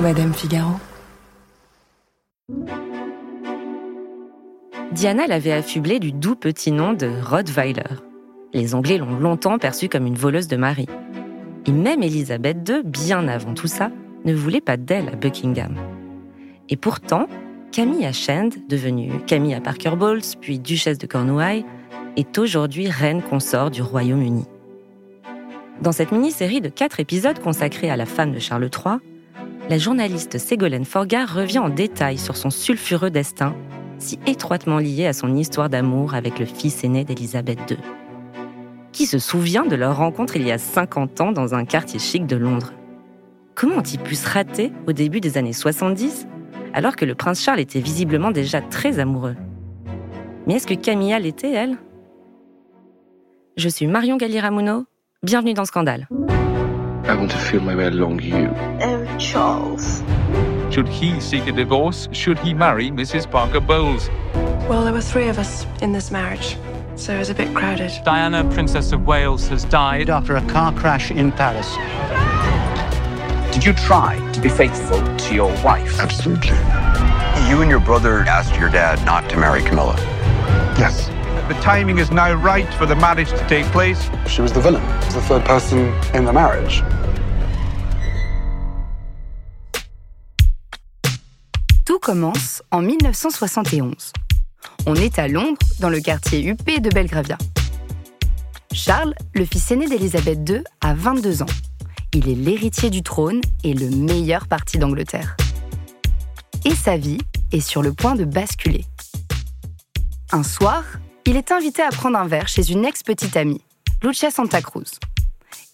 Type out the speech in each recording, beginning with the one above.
Madame Figaro. Diana l'avait affublé du doux petit nom de Rottweiler. Les Anglais l'ont longtemps perçue comme une voleuse de mari. Et même Elisabeth II, bien avant tout ça, ne voulait pas d'elle à Buckingham. Et pourtant, Camilla Shand, devenue Camilla Parker Bowles, puis duchesse de Cornouailles, est aujourd'hui reine consort du Royaume-Uni. Dans cette mini-série de quatre épisodes consacrés à la femme de Charles III, la journaliste Ségolène Forgard revient en détail sur son sulfureux destin, si étroitement lié à son histoire d'amour avec le fils aîné d'Élisabeth II. Qui se souvient de leur rencontre il y a 50 ans dans un quartier chic de Londres? Comment ont-ils pu se rater au début des années 70, alors que le prince Charles était visiblement déjà très amoureux? Mais est-ce que Camilla l'était, elle? Je suis Marion Galli-Ramuno, bienvenue dans Scandale. I want to feel my way along you. Oh, Charles. Should he seek a divorce? Should he marry Mrs. Parker Bowles? Well, there were three of us in this marriage, so it was a bit crowded. Diana, Princess of Wales, has died after a car crash in Paris. Did you try to be faithful to your wife? Absolutely. You and your brother asked your dad not to marry Camilla. Yes. The timing is now right for the marriage to take place. She was the villain. The third person in the marriage. Tout commence en 1971. On est à Londres, dans le quartier huppé de Belgravia. Charles, le fils aîné d'Élisabeth II, a 22 ans. Il est l'héritier du trône et le meilleur parti d'Angleterre. Et sa vie est sur le point de basculer. Un soir, il est invité à prendre un verre chez une ex-petite amie, Lucia Santa Cruz.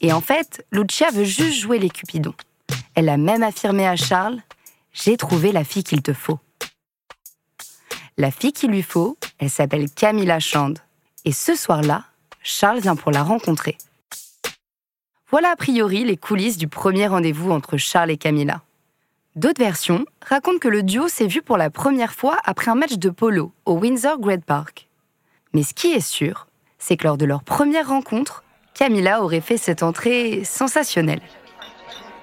Et en fait, Lucia veut juste jouer les Cupidons. Elle a même affirmé à Charles J'ai trouvé la fille qu'il te faut. La fille qu'il lui faut, elle s'appelle Camilla Chand. Et ce soir-là, Charles vient pour la rencontrer. Voilà a priori les coulisses du premier rendez-vous entre Charles et Camilla. D'autres versions racontent que le duo s'est vu pour la première fois après un match de polo au Windsor Great Park. Mais ce qui est sûr, c'est que lors de leur première rencontre, Camilla aurait fait cette entrée sensationnelle.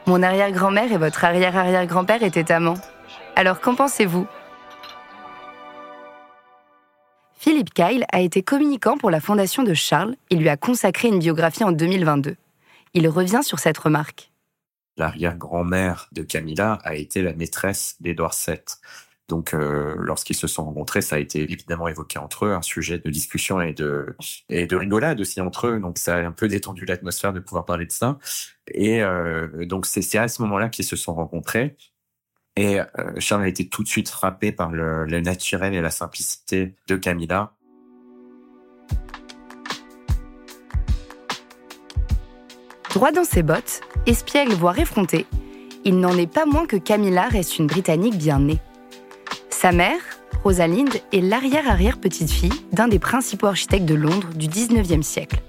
Mon arrière-grand-mère et votre arrière-arrière-grand-père étaient amants. Alors qu'en pensez-vous? Philippe Kyle a été communicant pour la fondation de Charles et lui a consacré une biographie en 2022. Il revient sur cette remarque. L'arrière-grand-mère de Camilla a été la maîtresse d'Édouard VII. Donc, euh, lorsqu'ils se sont rencontrés, ça a été évidemment évoqué entre eux, un sujet de discussion et de et de rigolade aussi entre eux. Donc, ça a un peu détendu l'atmosphère de pouvoir parler de ça. Et euh, donc, c'est à ce moment-là qu'ils se sont rencontrés. Et euh, Charles a été tout de suite frappé par le, le naturel et la simplicité de Camilla. Droit dans ses bottes, espiègle voire effronté, il n'en est pas moins que Camilla reste une Britannique bien née. Sa mère, Rosalinde, est l'arrière-arrière-petite-fille d'un des principaux architectes de Londres du 19e siècle.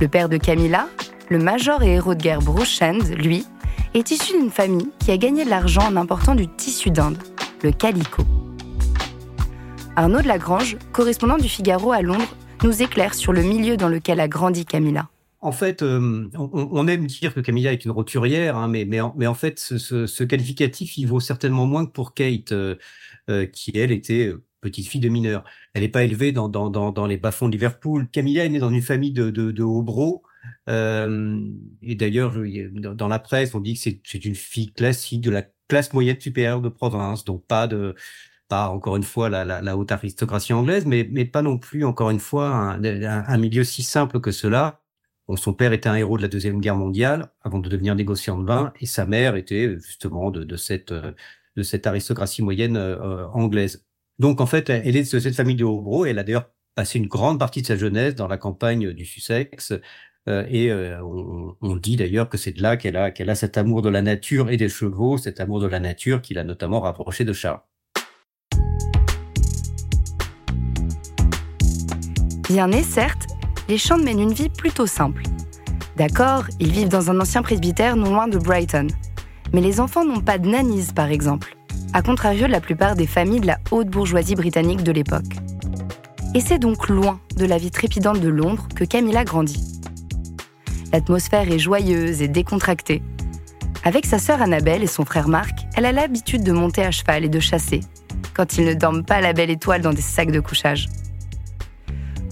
Le père de Camilla, le major et héros de guerre Bruce lui, est issu d'une famille qui a gagné de l'argent en important du tissu d'Inde, le calico. Arnaud de Lagrange, correspondant du Figaro à Londres, nous éclaire sur le milieu dans lequel a grandi Camilla. En fait, euh, on, aime dire que Camilla est une roturière, hein, mais, en, fait, ce, qualificatif, il vaut certainement moins que pour Kate, euh, euh, qui, elle, était petite fille de mineur. Elle n'est pas élevée dans, dans, dans, les bas-fonds de Liverpool. Camilla est née dans une famille de, de, de hobros. et d'ailleurs, dans la presse, on dit que c'est une fille classique de la classe moyenne supérieure de province, donc pas de pas encore une fois la, la, haute aristocratie anglaise, mais, mais pas non plus encore une fois un, milieu si simple que cela son père était un héros de la Deuxième Guerre mondiale avant de devenir négociant de vin, et sa mère était justement de cette, de cette aristocratie moyenne euh, anglaise. Donc en fait, elle est de cette famille de Hobro, elle a d'ailleurs passé une grande partie de sa jeunesse dans la campagne du Sussex, euh, et euh, on, dit d'ailleurs que c'est de là qu'elle a, a cet amour de la nature et des chevaux, cet amour de la nature qui l'a notamment rapproché de Charles. Bien né, certes, les Chants mènent une vie plutôt simple. D'accord, ils vivent dans un ancien presbytère non loin de Brighton. Mais les enfants n'ont pas de nannies, par exemple, à contrario de la plupart des familles de la haute bourgeoisie britannique de l'époque. Et c'est donc loin de la vie trépidante de Londres que Camilla grandit. L'atmosphère est joyeuse et décontractée. Avec sa sœur Annabelle et son frère Marc, elle a l'habitude de monter à cheval et de chasser, quand ils ne dorment pas la belle étoile dans des sacs de couchage.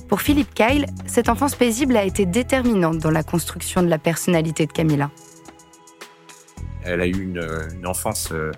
Pour Philippe Kyle, cette enfance paisible a été déterminante dans la construction de la personnalité de Camilla. Elle a eu une, une enfance euh,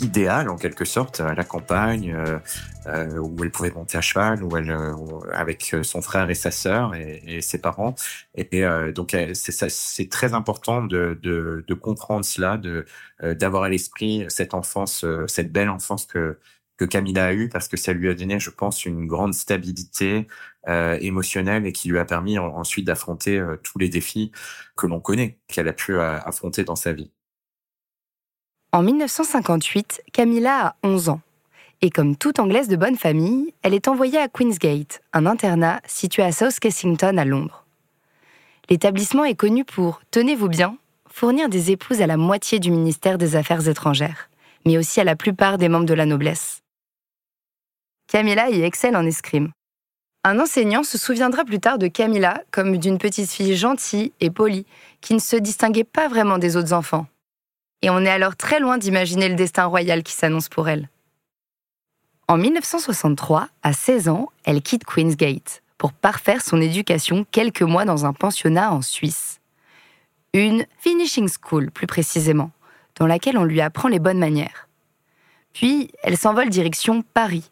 idéale en quelque sorte à la campagne euh, euh, où elle pouvait monter à cheval où elle euh, avec son frère et sa sœur et, et ses parents et, et donc c'est très important de, de, de, comprendre cela de d'avoir à l'esprit cette enfance cette belle enfance que que Camilla a eue parce que ça lui a donné je pense une grande stabilité émotionnelle et qui lui a permis ensuite d'affronter tous les défis que l'on connaît qu'elle a pu affronter dans sa vie. En 1958, Camilla a 11 ans. Et comme toute Anglaise de bonne famille, elle est envoyée à Queensgate, un internat situé à South Kensington à Londres. L'établissement est connu pour, tenez-vous bien, fournir des épouses à la moitié du ministère des Affaires étrangères, mais aussi à la plupart des membres de la noblesse. Camilla y excelle en escrime. Un enseignant se souviendra plus tard de Camilla comme d'une petite fille gentille et polie, qui ne se distinguait pas vraiment des autres enfants et on est alors très loin d'imaginer le destin royal qui s'annonce pour elle. En 1963, à 16 ans, elle quitte Queensgate pour parfaire son éducation quelques mois dans un pensionnat en Suisse. Une finishing school, plus précisément, dans laquelle on lui apprend les bonnes manières. Puis, elle s'envole direction Paris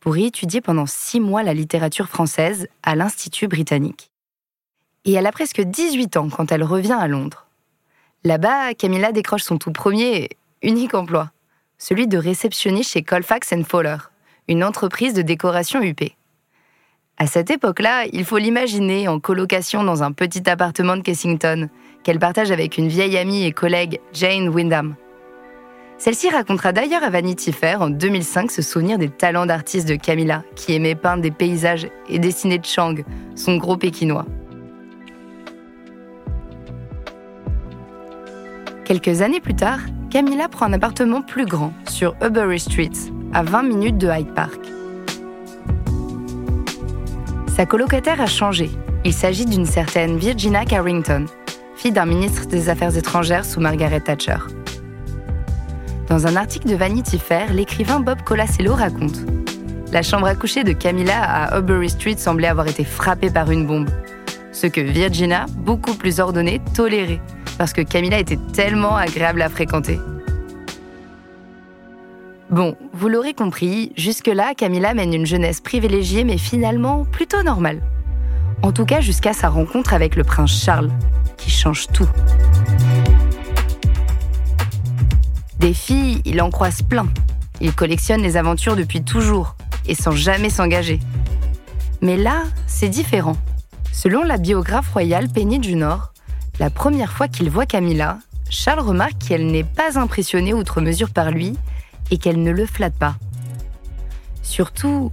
pour y étudier pendant six mois la littérature française à l'Institut britannique. Et elle a presque 18 ans quand elle revient à Londres. Là-bas, Camilla décroche son tout premier, unique emploi, celui de réceptionniste chez Colfax Fowler, une entreprise de décoration UP. À cette époque-là, il faut l'imaginer en colocation dans un petit appartement de Kensington, qu'elle partage avec une vieille amie et collègue, Jane Wyndham. Celle-ci racontera d'ailleurs à Vanity Fair en 2005 ce souvenir des talents d'artiste de Camilla, qui aimait peindre des paysages et dessiner Chang, son gros pékinois. Quelques années plus tard, Camilla prend un appartement plus grand sur Ubury Street, à 20 minutes de Hyde Park. Sa colocataire a changé. Il s'agit d'une certaine Virginia Carrington, fille d'un ministre des Affaires étrangères sous Margaret Thatcher. Dans un article de Vanity Fair, l'écrivain Bob Colasello raconte La chambre à coucher de Camilla à Ubury Street semblait avoir été frappée par une bombe. Ce que Virginia, beaucoup plus ordonnée, tolérait parce que Camilla était tellement agréable à fréquenter. Bon, vous l'aurez compris, jusque-là, Camilla mène une jeunesse privilégiée mais finalement plutôt normale. En tout cas jusqu'à sa rencontre avec le prince Charles, qui change tout. Des filles, il en croise plein. Il collectionne les aventures depuis toujours et sans jamais s'engager. Mais là, c'est différent. Selon la biographe royale Penny du Nord, la première fois qu'il voit Camilla, Charles remarque qu'elle n'est pas impressionnée outre mesure par lui et qu'elle ne le flatte pas. Surtout,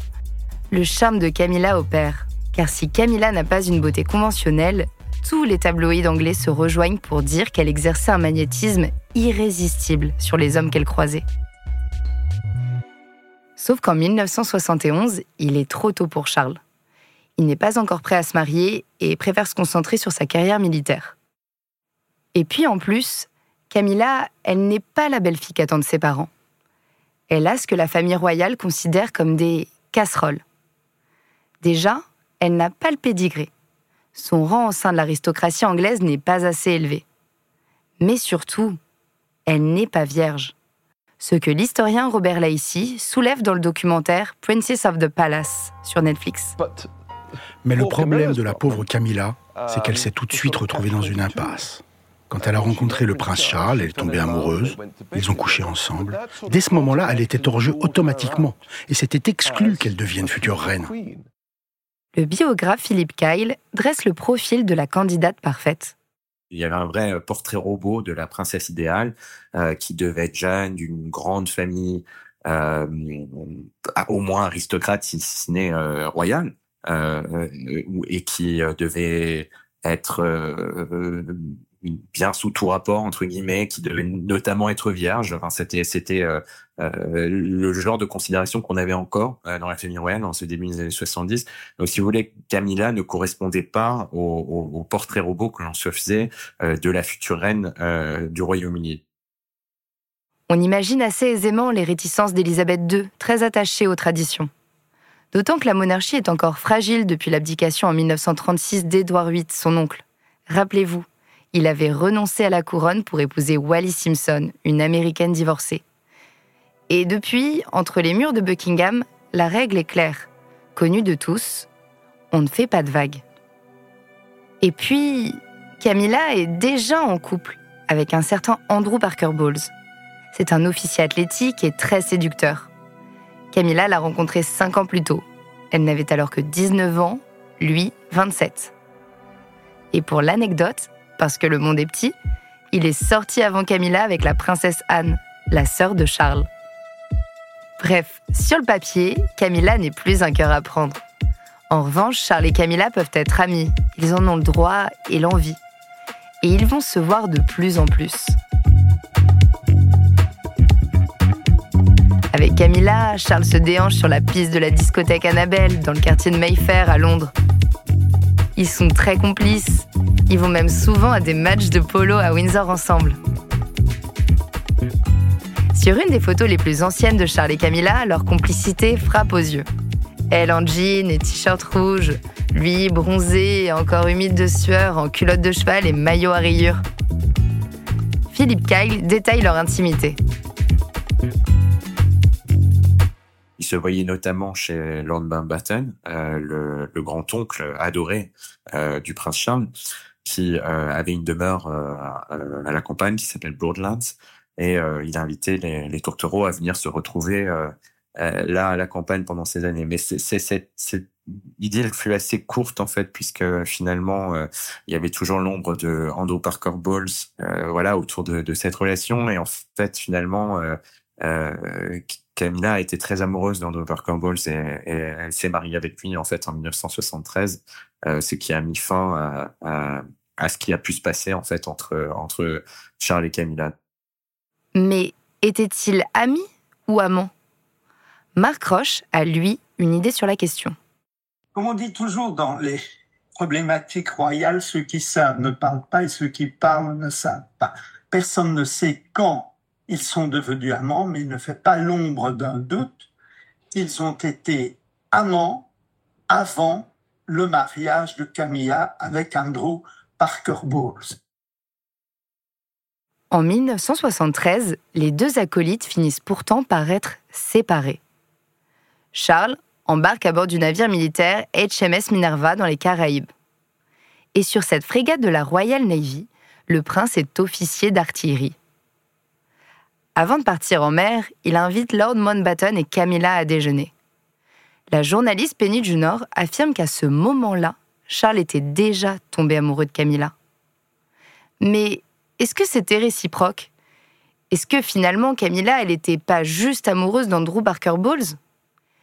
le charme de Camilla opère, car si Camilla n'a pas une beauté conventionnelle, tous les tabloïds anglais se rejoignent pour dire qu'elle exerçait un magnétisme irrésistible sur les hommes qu'elle croisait. Sauf qu'en 1971, il est trop tôt pour Charles. Il n'est pas encore prêt à se marier et préfère se concentrer sur sa carrière militaire. Et puis en plus, Camilla, elle n'est pas la belle-fille qu'attendent ses parents. Elle a ce que la famille royale considère comme des casseroles. Déjà, elle n'a pas le pédigré. Son rang au sein de l'aristocratie anglaise n'est pas assez élevé. Mais surtout, elle n'est pas vierge. Ce que l'historien Robert Lacey soulève dans le documentaire Princess of the Palace sur Netflix. Mais le problème de la pauvre Camilla, c'est qu'elle s'est tout de suite retrouvée dans une impasse. Quand elle a rencontré le prince Charles, elle est tombée amoureuse. Ils ont couché ensemble. Dès ce moment-là, elle était hors jeu automatiquement. Et c'était exclu qu'elle devienne future reine. Le biographe Philippe Kyle dresse le profil de la candidate parfaite. Il y avait un vrai portrait robot de la princesse idéale euh, qui devait être jeune, d'une grande famille, euh, au moins aristocrate, si ce n'est euh, royale, euh, et qui devait être bien sous tout rapport entre guillemets, qui devait notamment être vierge. Enfin, c'était c'était euh, euh, le genre de considération qu'on avait encore euh, dans la famille royale en ce début des années 70. Donc, si vous voulez, Camilla ne correspondait pas au, portrait robot que l'on se faisait de la future reine du Royaume-Uni. On imagine assez aisément les réticences d'Élisabeth II, très attachée aux traditions. D'autant que la monarchie est encore fragile depuis l'abdication en 1936 d'Édouard VIII, son oncle. Rappelez-vous, il avait renoncé à la couronne pour épouser Wallis Simpson, une américaine divorcée. Et depuis, entre les murs de Buckingham, la règle est claire, connue de tous, on ne fait pas de vagues. Et puis, Camilla est déjà en couple avec un certain Andrew Parker Bowles. C'est un officier athlétique et très séducteur. Camilla l'a rencontré cinq ans plus tôt. Elle n'avait alors que 19 ans, lui 27. Et pour l'anecdote, parce que le monde est petit, il est sorti avant Camilla avec la princesse Anne, la sœur de Charles. Bref, sur le papier, Camilla n'est plus un cœur à prendre. En revanche, Charles et Camilla peuvent être amis, ils en ont le droit et l'envie. Et ils vont se voir de plus en plus. Avec Camilla, Charles se déhanche sur la piste de la discothèque Annabelle, dans le quartier de Mayfair à Londres. Ils sont très complices. Ils vont même souvent à des matchs de polo à Windsor ensemble. Sur une des photos les plus anciennes de Charles et Camilla, leur complicité frappe aux yeux. Elle en jean et t-shirt rouge, lui bronzé et encore humide de sueur en culotte de cheval et maillot à rayures. Philippe Kyle détaille leur intimité. Il se voyait notamment chez Lord Mountbatten, euh, le, le grand-oncle adoré euh, du prince Charles, qui euh, avait une demeure euh, à, la campagne qui s'appelle Broadlands, et euh, il a invité les, les tourtereaux à venir se retrouver euh, là à la campagne pendant ces années. Mais c'est cette, idée fut assez courte en fait, puisque finalement il y avait toujours l'ombre de Andrew Parker Bowles, voilà, autour de, de, cette relation, et en fait finalement euh, Camilla a été très amoureuse d'Andrew Parker Bowles et, et elle s'est mariée avec lui en fait en 1973, euh, ce qui a mis fin à, à, à, ce qui a pu se passer en fait entre entre Charles et Camilla. Mais étaient-ils amis ou amants Marc Roche a lui une idée sur la question. Comme on dit toujours dans les problématiques royales, ceux qui savent ne parlent pas et ceux qui parlent ne savent pas. Personne ne sait quand ils sont devenus amants, mais il ne fait pas l'ombre d'un doute. Ils ont été amants avant le mariage de Camilla avec Andrew Parker Bowles. En 1973, les deux acolytes finissent pourtant par être séparés. Charles embarque à bord du navire militaire HMS Minerva dans les Caraïbes. Et sur cette frégate de la Royal Navy, le prince est officier d'artillerie. Avant de partir en mer, il invite Lord Mountbatten et Camilla à déjeuner. La journaliste Penny Junor affirme qu'à ce moment-là, Charles était déjà tombé amoureux de Camilla. Mais est-ce que c'était réciproque? Est-ce que finalement Camilla, elle n'était pas juste amoureuse d'Andrew Barker Bowles?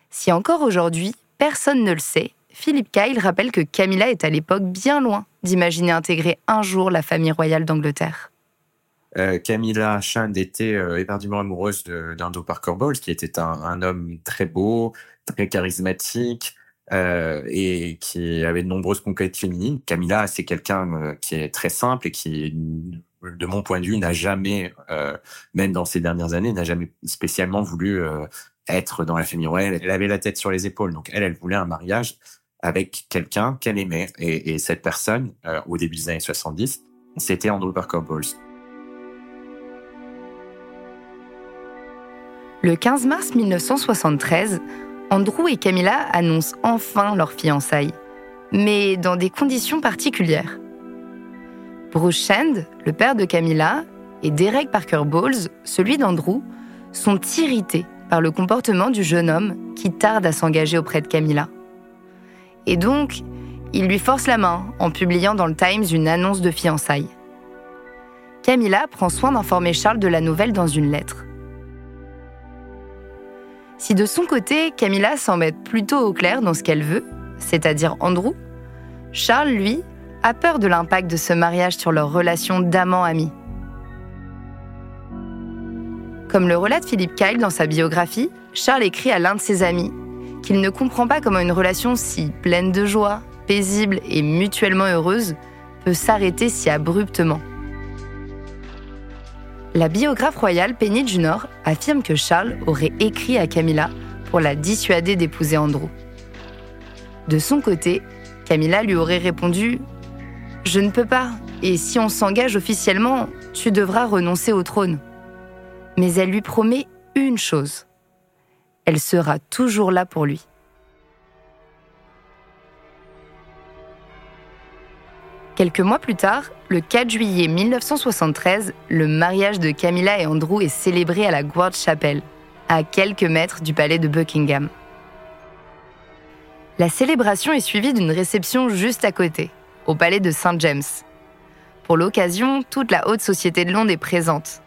Si encore aujourd'hui, personne ne le sait, Philippe Kyle rappelle que Camilla est à l'époque bien loin d'imaginer intégrer un jour la famille royale d'Angleterre. Euh, Camilla Shand était euh, éperdument amoureuse d'Ando Parker Bowles, qui était un, homme très beau, très charismatique euh, et qui avait de nombreuses conquêtes féminines. Camilla, c'est quelqu'un qui est très simple et qui, de mon point de vue, n'a jamais, même dans ces dernières années, n'a jamais spécialement voulu être dans la famille royale. Elle avait la tête sur les épaules, donc elle, elle voulait un mariage avec quelqu'un qu'elle aimait. Et, et, cette personne, au début des années 70, c'était Andrew Parker Bowles. Le 15 mars 1973, Andrew et Camilla annoncent enfin leur fiançailles, mais dans des conditions particulières. Bruce Shand, le père de Camilla, et Derek Parker Bowles, celui d'Andrew, sont irrités par le comportement du jeune homme qui tarde à s'engager auprès de Camilla. Et donc, ils lui forcent la main en publiant dans le Times une annonce de fiançailles. Camilla prend soin d'informer Charles de la nouvelle dans une lettre. Si de son côté, Camilla s'en met plutôt au clair dans ce qu'elle veut, c'est-à-dire Andrew, Charles, lui, a peur de l'impact de ce mariage sur leur relation d'amant-ami. Comme le relate Philippe Kyle dans sa biographie, Charles écrit à l'un de ses amis qu'il ne comprend pas comment une relation si pleine de joie, paisible et mutuellement heureuse peut s'arrêter si abruptement. La biographe royale Penny Junor affirme que Charles aurait écrit à Camilla pour la dissuader d'épouser Andrew. De son côté, Camilla lui aurait répondu ⁇ Je ne peux pas, et si on s'engage officiellement, tu devras renoncer au trône. ⁇ Mais elle lui promet une chose. Elle sera toujours là pour lui. Quelques mois plus tard, le 4 juillet 1973, le mariage de Camilla et Andrew est célébré à la Guard Chapel, à quelques mètres du palais de Buckingham. La célébration est suivie d'une réception juste à côté, au palais de St. James. Pour l'occasion, toute la haute société de Londres est présente,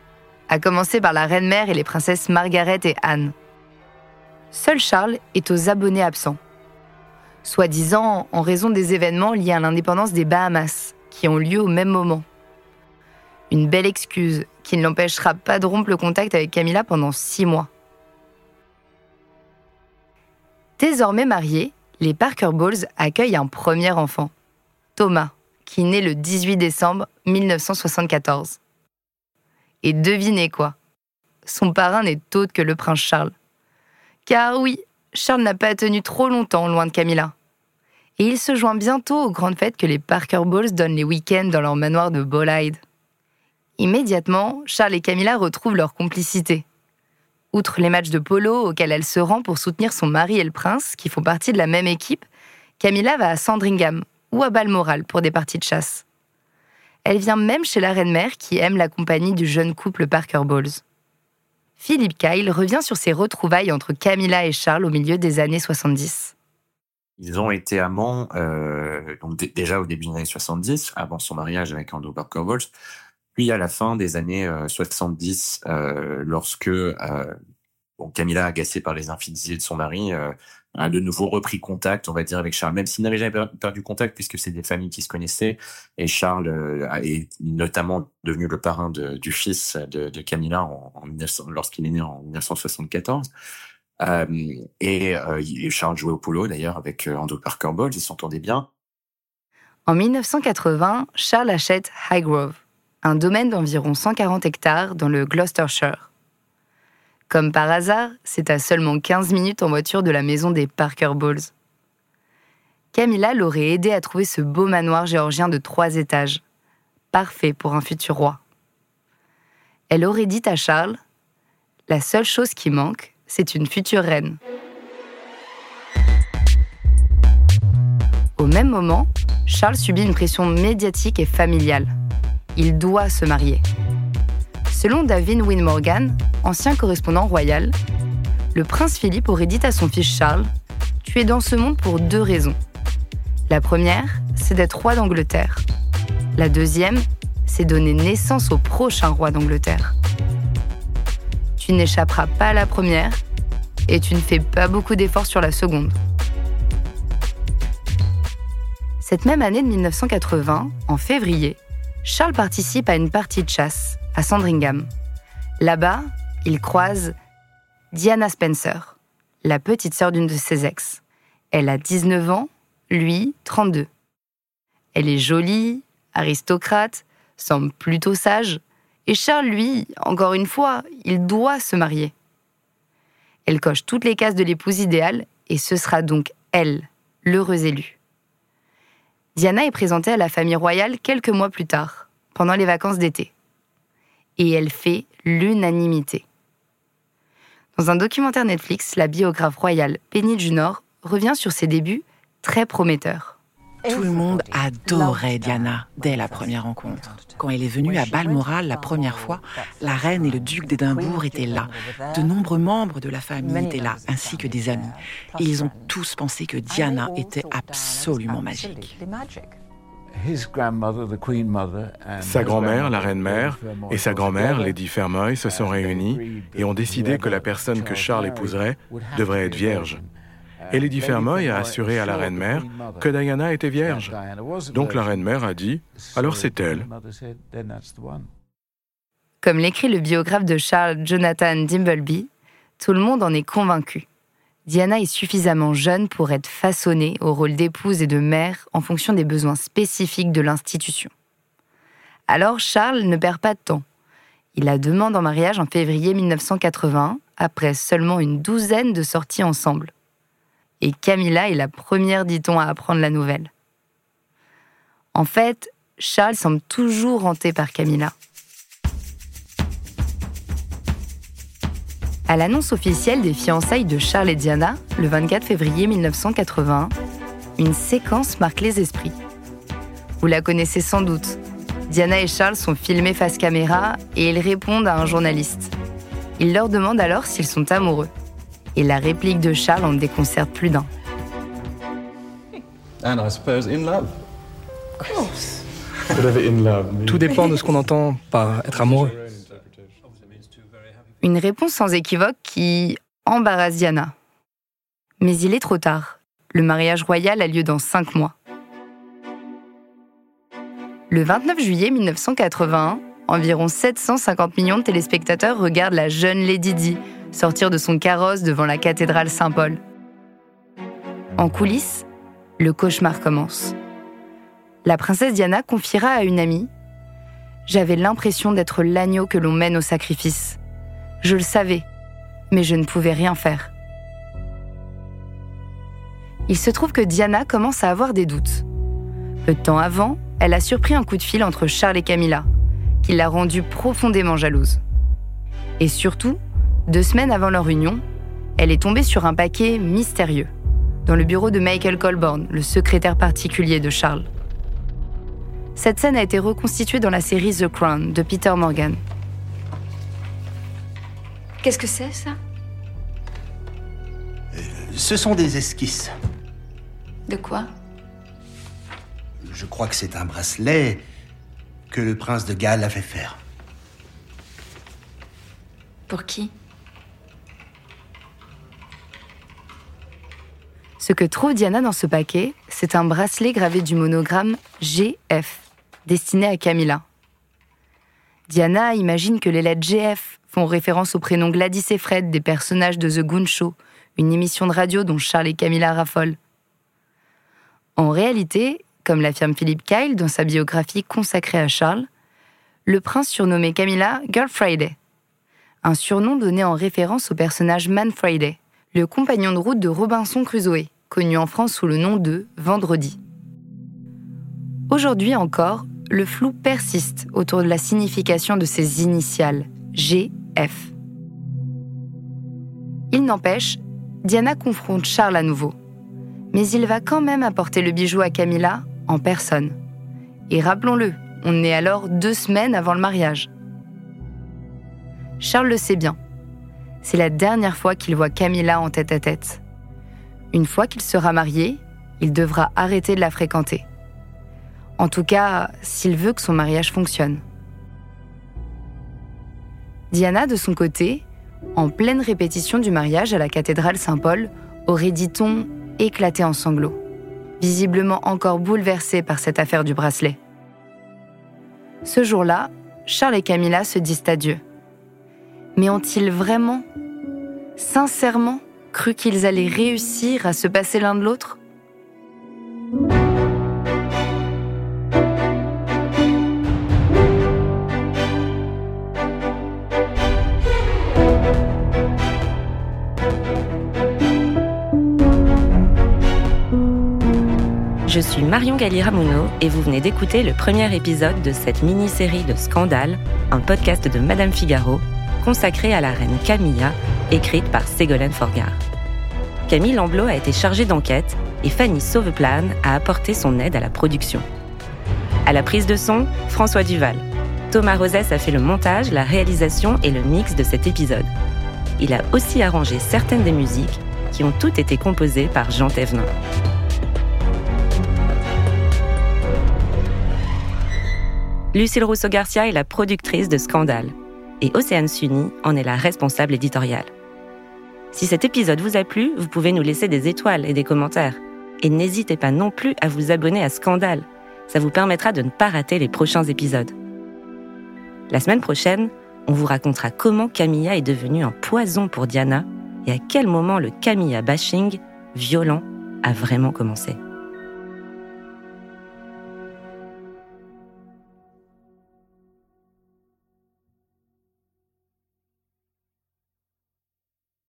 à commencer par la reine-mère et les princesses Margaret et Anne. Seul Charles est aux abonnés absents soi-disant en raison des événements liés à l'indépendance des Bahamas, qui ont lieu au même moment. Une belle excuse qui ne l'empêchera pas de rompre le contact avec Camilla pendant six mois. Désormais mariés, les Parker Bowles accueillent un premier enfant, Thomas, qui naît le 18 décembre 1974. Et devinez quoi Son parrain n'est autre que le prince Charles. Car oui, Charles n'a pas tenu trop longtemps loin de Camilla. Et il se joint bientôt aux grandes fêtes que les Parker Balls donnent les week-ends dans leur manoir de Bolide. Immédiatement, Charles et Camilla retrouvent leur complicité. Outre les matchs de polo auxquels elle se rend pour soutenir son mari et le prince, qui font partie de la même équipe, Camilla va à Sandringham ou à Balmoral pour des parties de chasse. Elle vient même chez la reine-mère qui aime la compagnie du jeune couple Parker Bowles. Philippe Kyle revient sur ses retrouvailles entre Camilla et Charles au milieu des années 70. Ils ont été amants euh, donc déjà au début des années 70, avant son mariage avec Andrew Parker puis à la fin des années 70, euh, euh, lorsque bon, Camilla, agacée par les infidélités de son mari, a de nouveau repris contact, on va dire, avec Charles, même s'il n'avait jamais perdu contact, puisque c'est des familles qui se connaissaient. Et Charles euh, est notamment devenu le parrain du fils de, Camilla lorsqu'il est né en 1974. Euh, et euh, Charles jouait au polo d'ailleurs avec euh, Andrew Parker Bowles, ils s'entendaient bien. En 1980, Charles achète Highgrove, un domaine d'environ 140 hectares dans le Gloucestershire. Comme par hasard, c'est à seulement 15 minutes en voiture de la maison des Parker Bowles. Camilla l'aurait aidé à trouver ce beau manoir géorgien de trois étages, parfait pour un futur roi. Elle aurait dit à Charles La seule chose qui manque, c'est une future reine. Au même moment, Charles subit une pression médiatique et familiale. Il doit se marier. Selon David Wynne Morgan, ancien correspondant royal, le prince Philippe aurait dit à son fils Charles Tu es dans ce monde pour deux raisons. La première, c'est d'être roi d'Angleterre. La deuxième, c'est donner naissance au prochain roi d'Angleterre. Tu n'échapperas pas à la première et tu ne fais pas beaucoup d'efforts sur la seconde. Cette même année de 1980, en février, Charles participe à une partie de chasse à Sandringham. Là-bas, il croise Diana Spencer, la petite sœur d'une de ses ex. Elle a 19 ans, lui 32. Elle est jolie, aristocrate, semble plutôt sage, et Charles, lui, encore une fois, il doit se marier. Elle coche toutes les cases de l'épouse idéale, et ce sera donc elle, l'heureuse élue. Diana est présentée à la famille royale quelques mois plus tard, pendant les vacances d'été et elle fait l'unanimité. Dans un documentaire Netflix, la biographe royale Penny Junor revient sur ses débuts très prometteurs. Tout le monde adorait Diana dès la première rencontre. Quand elle est venue à Balmoral la première fois, la reine et le duc d'Édimbourg étaient là. De nombreux membres de la famille étaient là, ainsi que des amis. Et ils ont tous pensé que Diana était absolument magique. Sa grand-mère, la reine-mère, et sa grand-mère, Lady Fermoy, se sont réunies et ont décidé que la personne que Charles épouserait devrait être vierge. Et Lady Fermoy a assuré à la reine-mère que Diana était vierge. Donc la reine-mère a dit Alors c'est elle. Comme l'écrit le biographe de Charles Jonathan Dimbleby, tout le monde en est convaincu. Diana est suffisamment jeune pour être façonnée au rôle d'épouse et de mère en fonction des besoins spécifiques de l'institution. Alors Charles ne perd pas de temps. Il la demande en mariage en février 1981, après seulement une douzaine de sorties ensemble. Et Camilla est la première, dit-on, à apprendre la nouvelle. En fait, Charles semble toujours hanté par Camilla. À l'annonce officielle des fiançailles de Charles et Diana, le 24 février 1981, une séquence marque les esprits. Vous la connaissez sans doute. Diana et Charles sont filmés face caméra et ils répondent à un journaliste. Il leur demande alors s'ils sont amoureux. Et la réplique de Charles en déconcerte plus d'un. Tout dépend de ce qu'on entend par être amoureux. Une réponse sans équivoque qui embarrasse Diana. Mais il est trop tard. Le mariage royal a lieu dans cinq mois. Le 29 juillet 1981, environ 750 millions de téléspectateurs regardent la jeune Lady Di sortir de son carrosse devant la cathédrale Saint-Paul. En coulisses, le cauchemar commence. La princesse Diana confiera à une amie J'avais l'impression d'être l'agneau que l'on mène au sacrifice. Je le savais, mais je ne pouvais rien faire. Il se trouve que Diana commence à avoir des doutes. Peu de temps avant, elle a surpris un coup de fil entre Charles et Camilla, qui l'a rendue profondément jalouse. Et surtout, deux semaines avant leur union, elle est tombée sur un paquet mystérieux dans le bureau de Michael Colborne, le secrétaire particulier de Charles. Cette scène a été reconstituée dans la série The Crown de Peter Morgan. Qu'est-ce que c'est, ça? Ce sont des esquisses. De quoi? Je crois que c'est un bracelet que le prince de Galles a fait faire. Pour qui? Ce que trouve Diana dans ce paquet, c'est un bracelet gravé du monogramme GF, destiné à Camilla. Diana imagine que les lettres GF font référence au prénom Gladys et Fred des personnages de The Goon Show, une émission de radio dont Charles et Camilla raffolent. En réalité, comme l'affirme Philippe Kyle dans sa biographie consacrée à Charles, le prince surnommait Camilla Girl Friday, un surnom donné en référence au personnage Man Friday, le compagnon de route de Robinson Crusoe, connu en France sous le nom de Vendredi. Aujourd'hui encore, le flou persiste autour de la signification de ces initiales, G F. Il n'empêche, Diana confronte Charles à nouveau. Mais il va quand même apporter le bijou à Camilla en personne. Et rappelons-le, on est alors deux semaines avant le mariage. Charles le sait bien. C'est la dernière fois qu'il voit Camilla en tête à tête. Une fois qu'il sera marié, il devra arrêter de la fréquenter. En tout cas, s'il veut que son mariage fonctionne. Diana, de son côté, en pleine répétition du mariage à la cathédrale Saint-Paul, aurait, dit-on, éclaté en sanglots, visiblement encore bouleversée par cette affaire du bracelet. Ce jour-là, Charles et Camilla se disent adieu. Mais ont-ils vraiment, sincèrement, cru qu'ils allaient réussir à se passer l'un de l'autre Je suis Marion Galli-Ramuno et vous venez d'écouter le premier épisode de cette mini-série de Scandale, un podcast de Madame Figaro consacré à la reine Camilla, écrite par Ségolène Forgard. Camille Lamblot a été chargée d'enquête et Fanny Sauveplane a apporté son aide à la production. À la prise de son, François Duval. Thomas Rosès a fait le montage, la réalisation et le mix de cet épisode. Il a aussi arrangé certaines des musiques qui ont toutes été composées par Jean Thévenin. Lucille Rousseau-Garcia est la productrice de Scandale et Océane Sunny en est la responsable éditoriale. Si cet épisode vous a plu, vous pouvez nous laisser des étoiles et des commentaires. Et n'hésitez pas non plus à vous abonner à Scandale. Ça vous permettra de ne pas rater les prochains épisodes. La semaine prochaine, on vous racontera comment Camilla est devenue un poison pour Diana et à quel moment le Camilla bashing violent a vraiment commencé.